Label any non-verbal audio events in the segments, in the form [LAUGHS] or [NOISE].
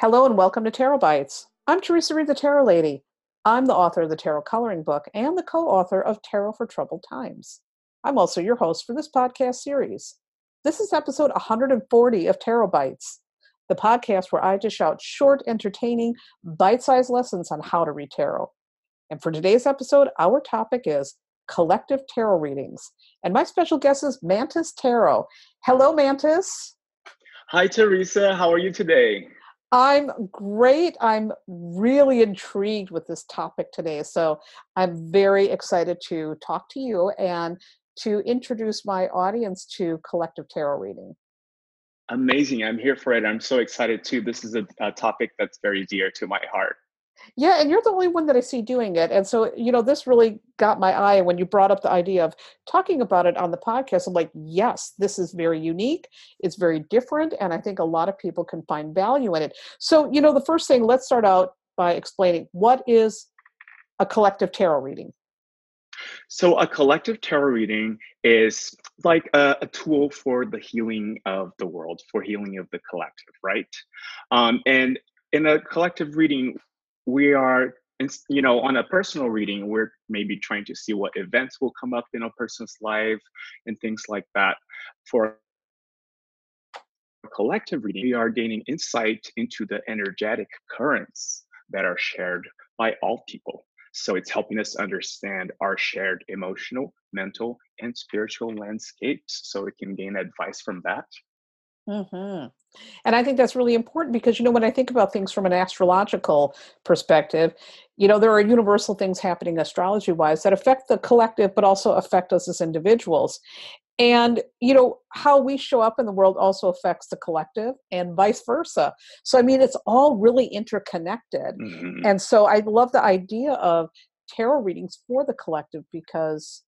Hello and welcome to Tarot Bites. I'm Theresa Reed, the Tarot Lady. I'm the author of the Tarot Coloring Book and the co author of Tarot for Troubled Times. I'm also your host for this podcast series. This is episode 140 of Tarot Bites, the podcast where I dish out short, entertaining, bite sized lessons on how to read tarot. And for today's episode, our topic is collective tarot readings. And my special guest is Mantis Tarot. Hello, Mantis. Hi, Teresa. How are you today? I'm great. I'm really intrigued with this topic today. So I'm very excited to talk to you and to introduce my audience to collective tarot reading. Amazing. I'm here for it. I'm so excited too. This is a, a topic that's very dear to my heart. Yeah, and you're the only one that I see doing it. And so, you know, this really got my eye. when you brought up the idea of talking about it on the podcast, I'm like, yes, this is very unique. It's very different. And I think a lot of people can find value in it. So, you know, the first thing, let's start out by explaining what is a collective tarot reading? So, a collective tarot reading is like a, a, tool for the healing of the world, for healing of the collective, right? Um, and in a collective reading, we are you know on a personal reading we're maybe trying to see what events will come up in a person's life and things like that. For a collective reading we are gaining insight into the energetic currents that are shared by all people. So it's helping us understand our shared emotional mental and spiritual landscapes so we can gain advice from that Mm-hmm. And I think that's really important because, you know, when I think about things from an astrological perspective, you know, there are universal things happening astrology wise that affect the collective, but also affect us as individuals. And, you know, how we show up in the world also affects the collective and vice versa. So, I mean, it's all really interconnected. Mm-hmm. And so I love the idea of tarot readings for the collective because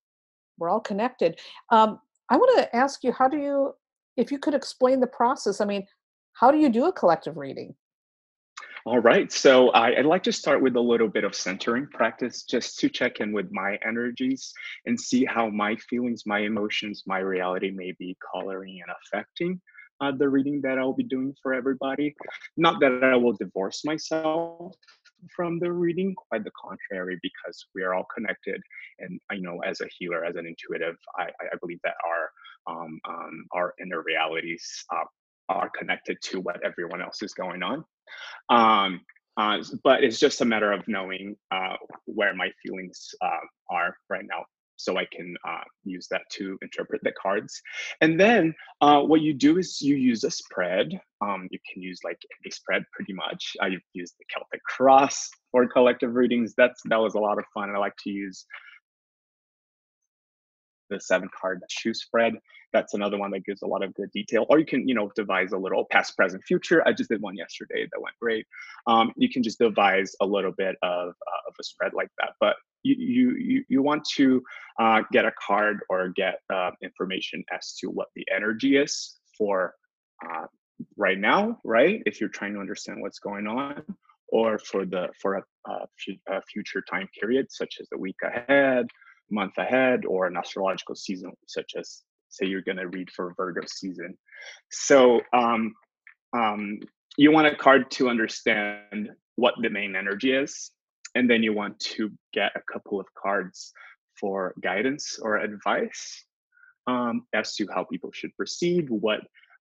we're all connected. Um, I want to ask you, how do you if you could explain the process, I mean, how do you do a collective reading? All right. So I, would like to start with a little bit of centering practice just to check in with my energies and see how my feelings, my emotions, my reality may be coloring and affecting uh, the reading that I'll be doing for everybody. Not that I will divorce myself from the reading, quite the contrary, because we are all connected. And I know as a healer, as an intuitive, I, I believe that our um, um, our inner realities uh, are connected to what everyone else is going on. Um, uh, but it's just a matter of knowing uh, where my feelings uh, are right now so I can uh, use that to interpret the cards. And then uh, what you do is you use a spread. Um, you can use like a spread pretty much. I use the Celtic Cross for collective readings. That's that was a lot of fun. I like to use the seven card shoe spread. That's another one that gives a lot of good detail. Or you can, you know, devise a little past, present, future. I just did one yesterday that went great. Um, you can just devise a little bit of, uh, of a spread like that. But you you you want to uh, get a card or get uh, information as to what the energy is for uh, right now, right? If you're trying to understand what's going on, or for the for a, a future time period, such as the week ahead, month ahead or an astrological season, such as say you're going to read for Virgo season. So um, um, you want a card to understand what the main energy is, and then you want to get a couple of cards for guidance or advice um, as to how people should proceed, what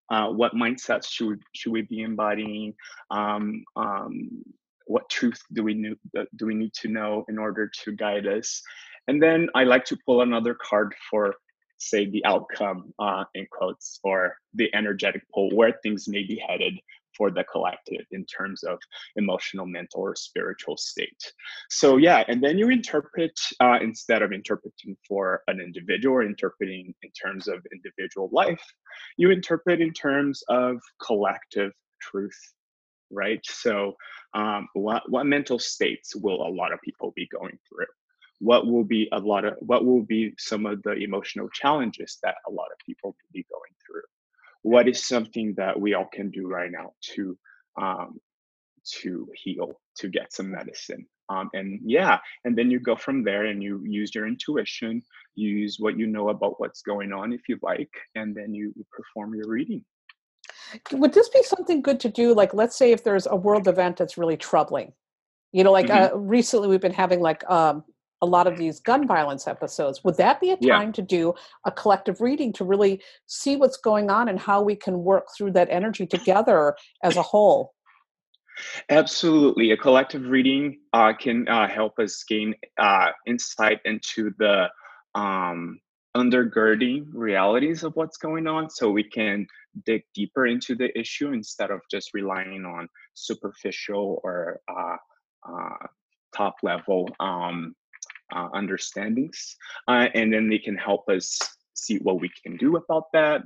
uh, what mindsets should we, should we be embodying, um, um, what truth do we need, uh, do we need to know in order to guide us, and then I like to pull another card for, say, the outcome, uh, in quotes, or the energetic pull, where things may be headed for the collective in terms of emotional, mental, or spiritual state. So, yeah, and then you interpret uh, instead of interpreting for an individual or interpreting in terms of individual life, you interpret in terms of collective truth right so um, what, what mental states will a lot of people be going through what will be a lot of what will be some of the emotional challenges that a lot of people will be going through? What is something that we all can do right now to um, to heal to get some medicine? Um, and yeah and then you go from there and you use your intuition use what you know about what's going on if you like and then you perform your reading. Would this be something good to do? Like, let's say if there's a world event that's really troubling, you know, like hmm uh, recently we've been having like um, a lot of these gun violence episodes. Would that be a Yeah. time to do a collective reading to really see what's going on and how we can work through that energy together as a whole? Absolutely. A collective reading uh, can uh, help us gain uh, insight into the um, undergirding realities of what's going on so we can dig deeper into the issue instead of just relying on superficial or uh, uh, top level um, uh, understandings. Uh, and then they can help us see what we can do about that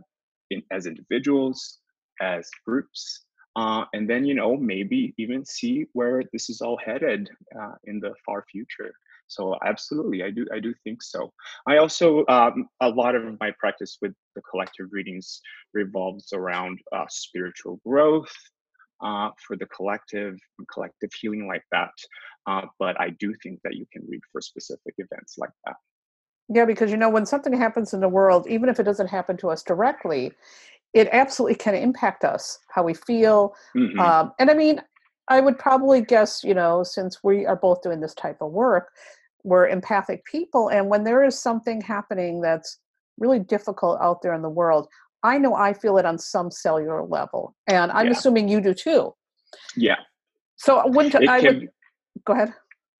in, as individuals, as groups, uh, and then you know maybe even see where this is all headed uh, in the far future so absolutely i do i do think so i also um, a lot of my practice with the collective readings revolves around uh, spiritual growth uh, for the collective collective healing like that uh, but i do think that you can read for specific events like that Yeah, because you know, when something happens in the world, even if it doesn't happen to us directly, it absolutely can impact us, how we feel. hmm Um, and I mean, I would probably guess, you know, since we are both doing this type of work, we're empathic people. And when there is something happening that's really difficult out there in the world, I know I feel it on some cellular level. And I'm yeah assuming you do too. yeah So I wouldn't, it I would, go ahead.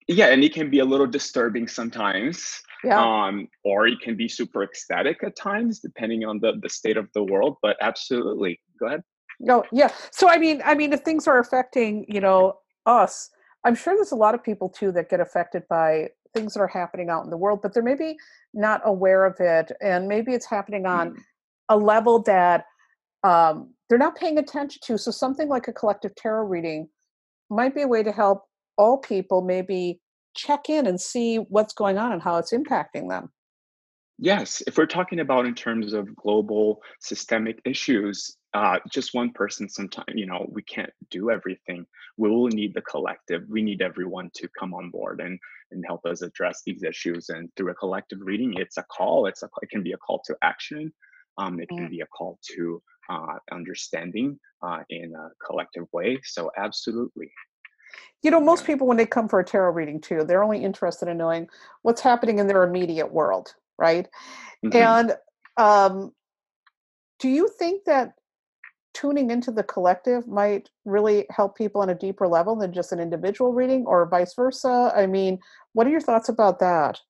yeah and it can be a little disturbing sometimes Yeah. um, or it can be super ecstatic at times, depending on the the state of the world. But absolutely, go ahead. No, yeah. So I mean, I mean, if things are affecting, you know, us, I'm sure there's a lot of people too that get affected by things that are happening out in the world, but they're maybe not aware of it, and maybe it's happening on Mm, a level that um, they're not paying attention to. So something like a collective tarot reading might be a way to help all people maybe check in and see what's going on and how it's impacting them. Yes, if we're talking about in terms of global systemic issues, uh, just one person sometimes, you know, we can't do everything. We will need the collective. We need everyone to come on board and and help us address these issues. And through a collective reading, it's a call. It's a it can be a call to action. Um, it can Mm. be a call to uh, understanding uh, in a collective way. So absolutely, You know, most people, when they come for a tarot reading too, they're only interested in knowing what's happening in their immediate world, right? hmm And um, do you think that tuning into the collective might really help people on a deeper level than just an individual reading or vice versa? I mean, what are your thoughts about that?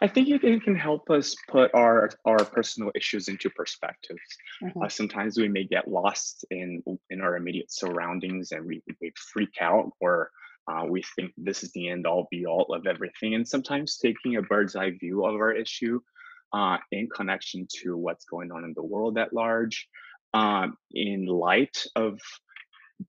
I think it can help us put our our personal issues into perspectives. Mhm. Uh, sometimes we may get lost in in our immediate surroundings, and we, we freak out, or uh, we think this is the end all be all of everything. And sometimes taking a bird's eye view of our issue, uh, in connection to what's going on in the world at large, um, in light of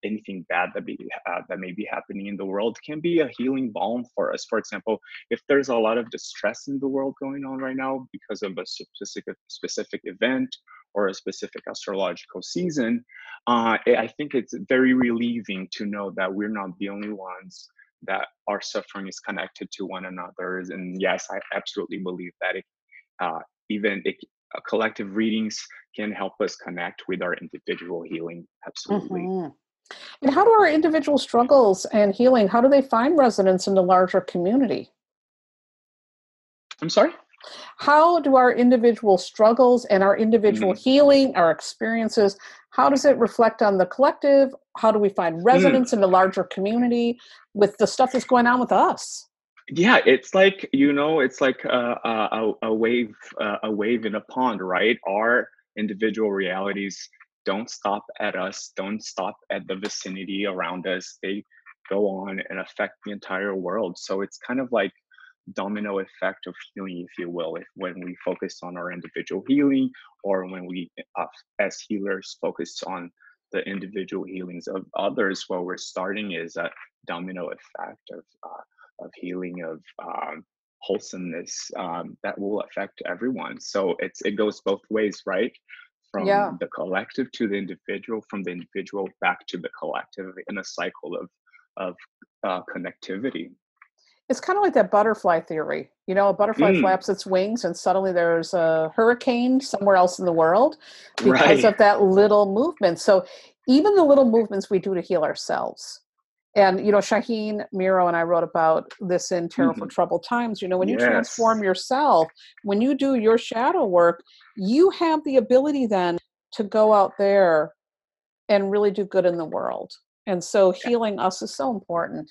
anything bad that be uh, that may be happening in the world can be a healing balm for us. For example, if there's a lot of distress in the world going on right now because of a specific specific event or a specific astrological season, uh, I I think it's very relieving to know that we're not the only ones that our suffering is connected to one another. And yes, I absolutely believe that it, uh, even it, uh, collective readings can help us connect with our individual healing. Absolutely. Mhm. And how do our individual struggles and healing, how do they find resonance in the larger community? I'm sorry. How do our individual struggles and our individual Mhm. healing, our experiences, how does it reflect on the collective? How do we find Mm. resonance in the larger community with the stuff that's going on with us? Yeah, it's like you know, it's like a a, a a wave, uh, a wave in a pond, right? Our individual realities don't stop at us, don't stop at the vicinity around us. They go on and affect the entire world. So it's kind of like domino effect of healing, if you will. If when we focus on our individual healing, or when we, uh, as healers, focus on the individual healings of others, what we're starting is a domino effect of uh, of healing, of um, wholesomeness um, that will affect everyone. So it's it goes both ways, right? Yeah. From the collective to the individual, from the individual back to the collective in a cycle of of uh, connectivity. it's kind of like that butterfly theory. You know, a butterfly mm. flaps its wings and suddenly there's a hurricane somewhere else in the world because right. of that little movement. So even the little movements we do to heal ourselves. And you know, Shaheen Miro and I wrote about this in Tarot mm-hmm. for Troubled Times. You know, when you yes. transform yourself, when you do your shadow work, you have the ability then to go out there and really do good in the world. And so healing us is so important.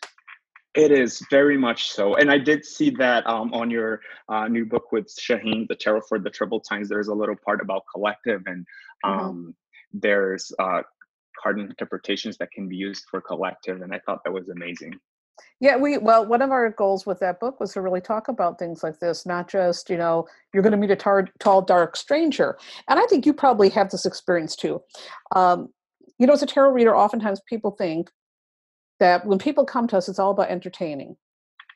It is very much so. And I did see that um, on your uh, new book with Shaheen, The Tarot for the Troubled Times, there's a little part about collective and mm-hmm. um, mm-hmm. there's uh, card interpretations that can be used for collective. And I thought that was amazing. Yeah, we well, one of our goals with that book was to really talk about things like this, not just you know you're going to meet a tar- tall, dark stranger, and I think you probably have this experience too. Um, you know, as a tarot reader, oftentimes people think that when people come to us, it's all about entertaining.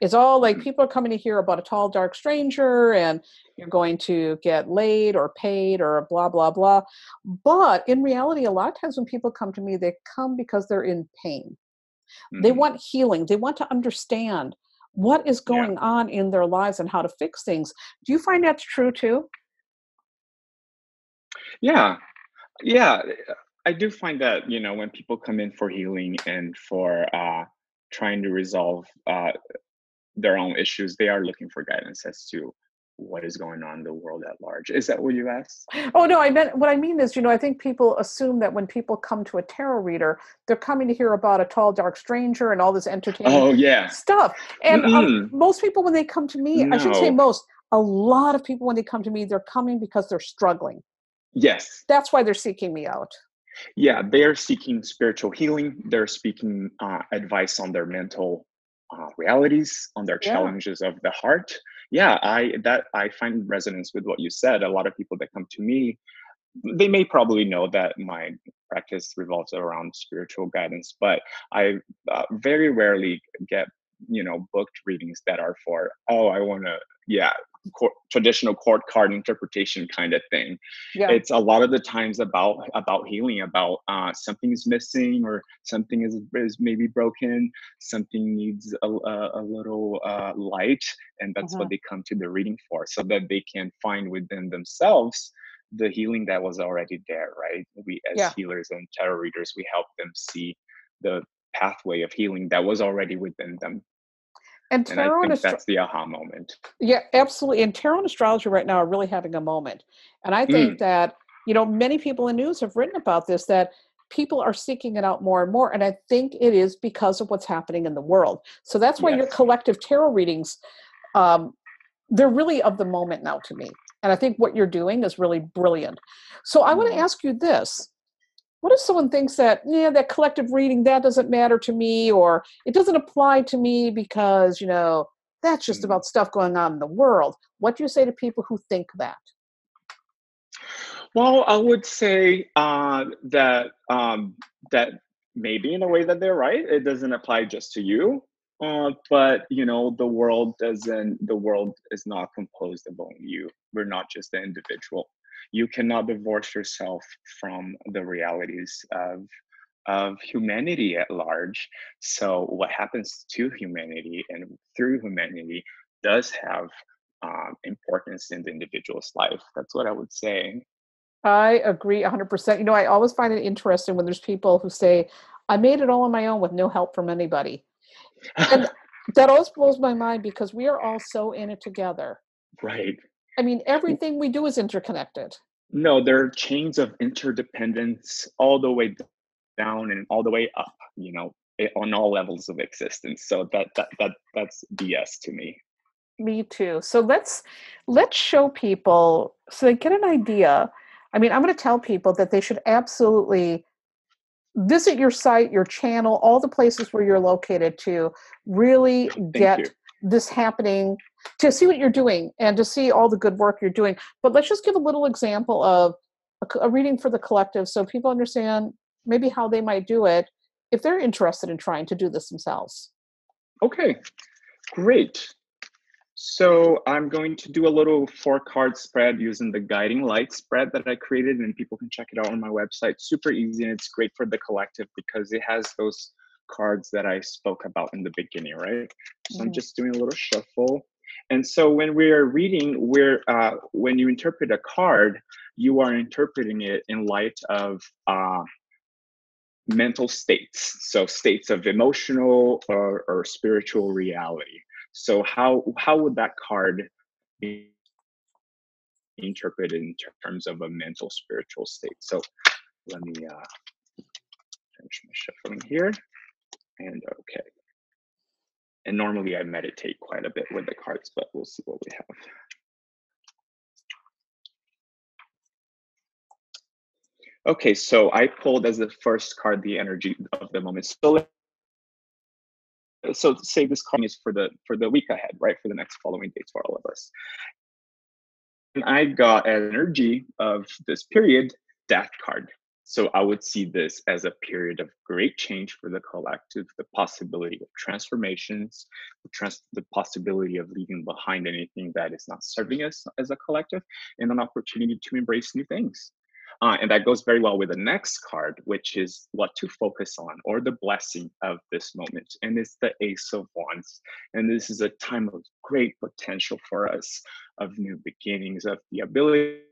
It's all like mm-hmm. people are coming to hear about a tall, dark stranger, and you're going to get laid or paid or blah, blah, blah. But in reality, a lot of times when people come to me, they come because they're in pain. Mm-hmm. They want healing, they want to understand what is going yeah. on in their lives and how to fix things. Do you find that's true too? Yeah. Yeah. I do find that you know when people come in for healing and for uh, trying to resolve uh, their own issues, they are looking for guidance as to what is going on in the world at large. Is that what you asked? Oh no, I meant what I mean is, you know, I think people assume that when people come to a tarot reader, they're coming to hear about a tall, dark stranger and all this entertaining oh, yeah. stuff. And um, most people, when they come to me, no. I should say most, a lot of people when they come to me, they're coming because they're struggling. Yes. That's why they're seeking me out. Yeah, they're seeking spiritual healing. They're seeking uh, advice on their mental uh, realities, on their yeah. challenges of the heart. Yeah, I that I find resonance with what you said. A lot of people that come to me, they may probably know that my practice revolves around spiritual guidance, but I uh, very rarely get you know booked readings that are for oh i want to yeah court, traditional court card interpretation kind of thing. Yeah. It's a lot of the times about about healing, about uh, something is missing or something is is maybe broken, something needs a, a, a little uh, light, and that's what mm-hmm. they come to the reading for, so that they can find within themselves the healing that was already there. Right? We as yeah. healers and tarot readers, we help them see the pathway of healing that was already within them and tarot and, and astro- that's the aha moment. Yeah, absolutely. And tarot and astrology right now are really having a moment. And I think mm. that, you know, many people in news have written about this that people are seeking it out more and more. And I think it is because of what's happening in the world. So that's why yes. your collective tarot readings, um, they're really of the moment now to me. And I think what you're doing is really brilliant. So I want to mm-hmm. ask you this what if someone thinks that yeah that collective reading that doesn't matter to me or it doesn't apply to me because you know that's just mm-hmm. about stuff going on in the world. What do you say to people who think that? Well i would say uh, that um, that maybe in a way that they're right it doesn't apply just to you uh, but you know the world doesn't the world is not composed of only you. We're not just the individual you cannot divorce yourself from the realities of of humanity at large. So what happens to humanity and through humanity does have um, importance in the individual's life. That's what I would say. I agree 100%. You know, I always find it interesting when there's people who say, I made it all on my own with no help from anybody. And [LAUGHS] that always blows my mind because we are all so in it together. Right. I mean, mm. everything we do is interconnected. No, there are chains of interdependence all the way down and all the way up, you know, on all levels of existence. So that that that that's BS to me. Me too. So let's let's show people so they get an idea. I mean, I'm going to tell people that they should absolutely visit your site, your channel, all the places where you're located to really get this happening to see what you're doing and to see all the good work you're doing. But let's just give a little example of a, a reading for the collective so people understand maybe how they might do it if they're interested in trying to do this themselves. Okay, great. So I'm going to do a little four card spread using the guiding light spread that I created and people can check it out on my website. Super easy and it's great for the collective because it has those cards that I spoke about in the beginning, right? So I'm Mhm. just doing a little shuffle. And so when we're reading, we're uh, when you interpret a card, you are interpreting it in light of uh, mental states. So states of emotional or, or spiritual reality. So how how would that card be interpreted in terms of a mental spiritual state? So let me uh, finish my shuffling here. And okay. And normally I meditate quite a bit with the cards, but we'll see what we have. Okay, so I pulled as the first card the energy of the moment. So, so say this card is for the for the week ahead, right? For the next following days for all of us. And I got an energy of this period, death card. So I would see this as a period of great change for the collective, the possibility of transformations, the, trans- the possibility of leaving behind anything that is not serving us as a collective, and an opportunity to embrace new things. Uh, and that goes very well with the next card, which is what to focus on or the blessing of this moment. And it's the Ace of Wands. And this is a time of great potential for us, of new beginnings, of the ability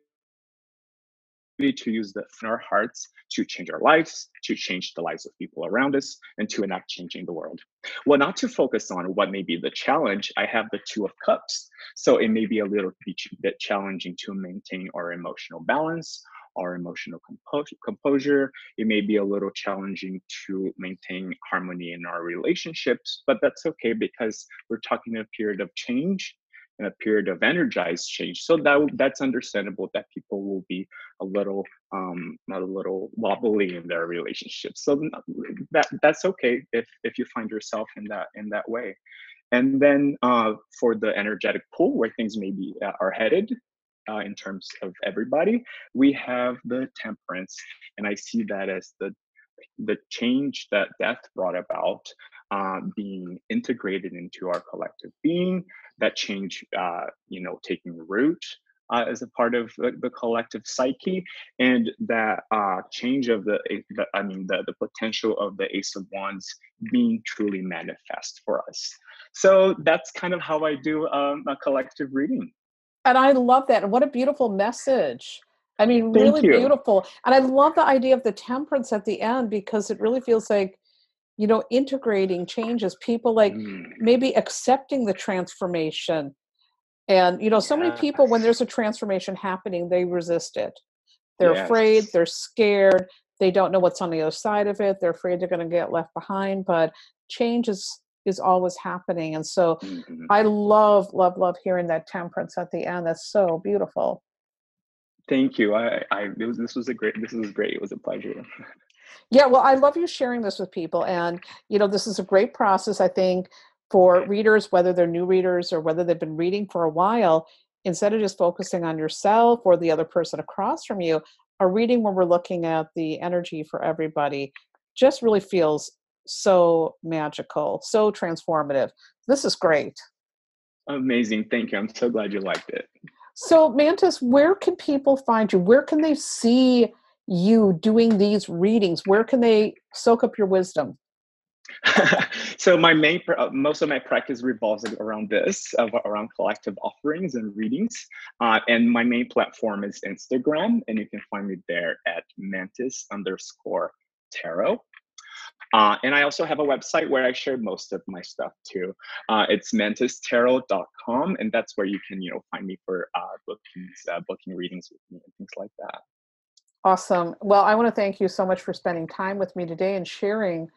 to use the in our hearts to change our lives, to change the lives of people around us, and to enact change in the world. Well, not to focus on what may be the challenge, I have the Two of Cups. So it may be a little bit challenging to maintain our emotional balance, our emotional compo- composure. It may be a little challenging to maintain harmony in our relationships, but that's okay because we're talking a period of change and a period of energized change. So that that's understandable that people will be a little um, a little wobbly in their relationships. So that that's okay if if you find yourself in that in that way. And then uh, for the energetic pool where things maybe uh, are headed, uh, in terms of everybody. We have the temperance, and I see that as the the change that death brought about uh, being integrated into our collective being. That change, uh, you know, taking root. Uh, as a part of the, the, collective psyche, and that uh, change of the, the, I mean, the, the potential of the Ace of Wands being truly manifest for us. So that's kind of how I do um, a collective reading. And I love that. And what a beautiful message. I mean, Thank really you. beautiful. And I love the idea of the temperance at the end because it really feels like, you know, integrating changes, people like Mm, maybe accepting the transformation. And, you know, so many people, when there's a transformation happening, they resist it. They're afraid, they're scared, they don't know what's on the other side of it, they're afraid they're going to get left behind. But change is is always happening. And so Mhm. I love, love, love hearing that temperance at the end. That's so beautiful. Thank you. I, I was, this was a great. This was great. It was a pleasure. Yeah, well, I love you sharing this with people. And, you know, this is a great process, I think, for readers, whether they're new readers or whether they've been reading for a while, instead of just focusing on yourself or the other person across from you, a reading where we're looking at the energy for everybody just really feels so magical, so transformative. This is great. Amazing. Thank you. I'm so glad you liked it. So, Mantis, where can people find you? Where can they see you doing these readings? Where can they soak up your wisdom? [LAUGHS] so my main, uh, most of my practice revolves around this, around collective offerings and readings. Uh, and my main platform is Instagram, and you can find me there at mantis underscore tarot. Uh, and I also have a website where I share most of my stuff too. Uh, it's mantistarot.com, and that's where you can, you know, find me for uh, bookings, uh, booking readings with me and things like that. Awesome. Well, I want to thank you so much for spending time with me today and sharing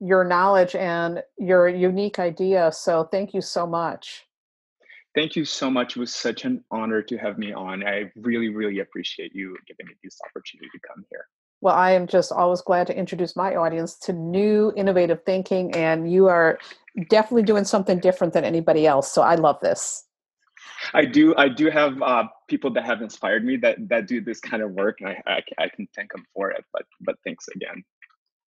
your knowledge and your unique idea. So, thank you so much. Thank you so much. It was such an honor to have me on. I really, really appreciate you giving me this opportunity to come here. Well, I am just always glad to introduce my audience to new innovative thinking, and you are definitely doing something different than anybody else. So, I love this. I do. I do have uh, people that have inspired me that that do this kind of work, and I, I, I can thank them for it. But but thanks again.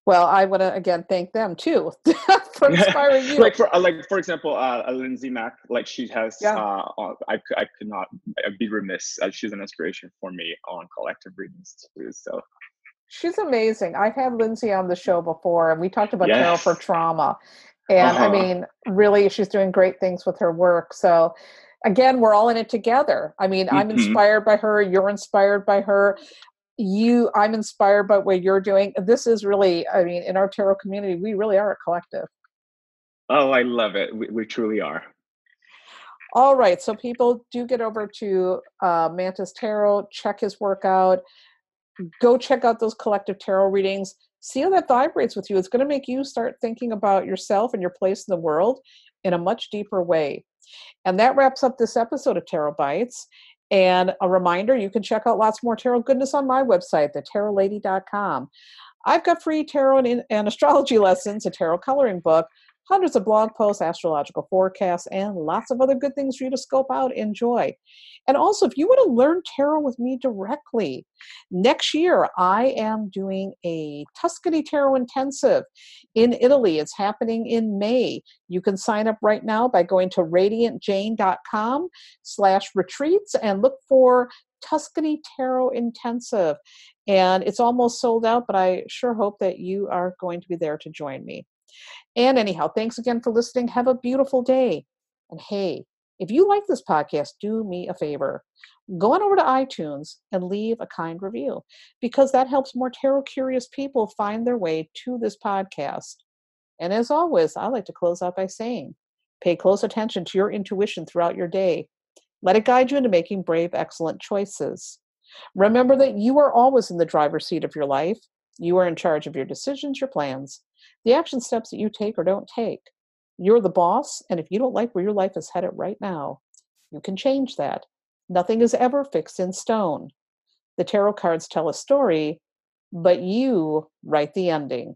Well, I want to again thank them too [LAUGHS] for inspiring [LAUGHS] you. like for uh, like for example, uh, Lindsay Mack, like she has. Yeah. Uh, uh, I I could not I'd be remiss. Uh, she's an inspiration for me on collective readings too. So She's amazing. I've had Lindsay on the show before, and we talked about tarot for trauma. And I Uh-huh. mean, really, she's doing great things with her work. So, again, we're all in it together. I mean, I'm Mhm. inspired by her. You're inspired by her. You, I'm inspired by what you're doing. This is really, I mean, in our tarot community, we really are a collective. Oh, I love it. We, we truly are. All right. So, people do get over to uh, Mantis Tarot, check his work out. Go check out those collective tarot readings. See how that vibrates with you. It's going to make you start thinking about yourself and your place in the world in a much deeper way. And that wraps up this episode of tarot bites. And a reminder you can check out lots more tarot goodness on my website thetarotlady.com i've got free tarot and, and astrology lessons a tarot coloring book hundreds of blog posts astrological forecasts and lots of other good things for you to scope out. Enjoy. And also if you want to learn tarot with me directly next year i am doing a tuscany tarot intensive in italy. It's happening in may. You can sign up right now by going to radiantjane.com slash retreats and look for tuscany tarot intensive. And it's almost sold out but i sure hope that you are going to be there to join me and anyhow thanks again for listening have a beautiful day and hey if you like this podcast do me a favor go on over to iTunes and leave a kind review because that helps more tarot curious people find their way to this podcast. And as always, I like to close out by saying pay close attention to your intuition throughout your day. Let it guide you into making brave, excellent choices. Remember that you are always in the driver's seat of your life. You are in charge of your decisions, your plans, the action steps that you take or don't take. You're the boss, and if you don't like where your life is headed right now, you can change that. Nothing is ever fixed in stone. The tarot cards tell a story, but you write the ending.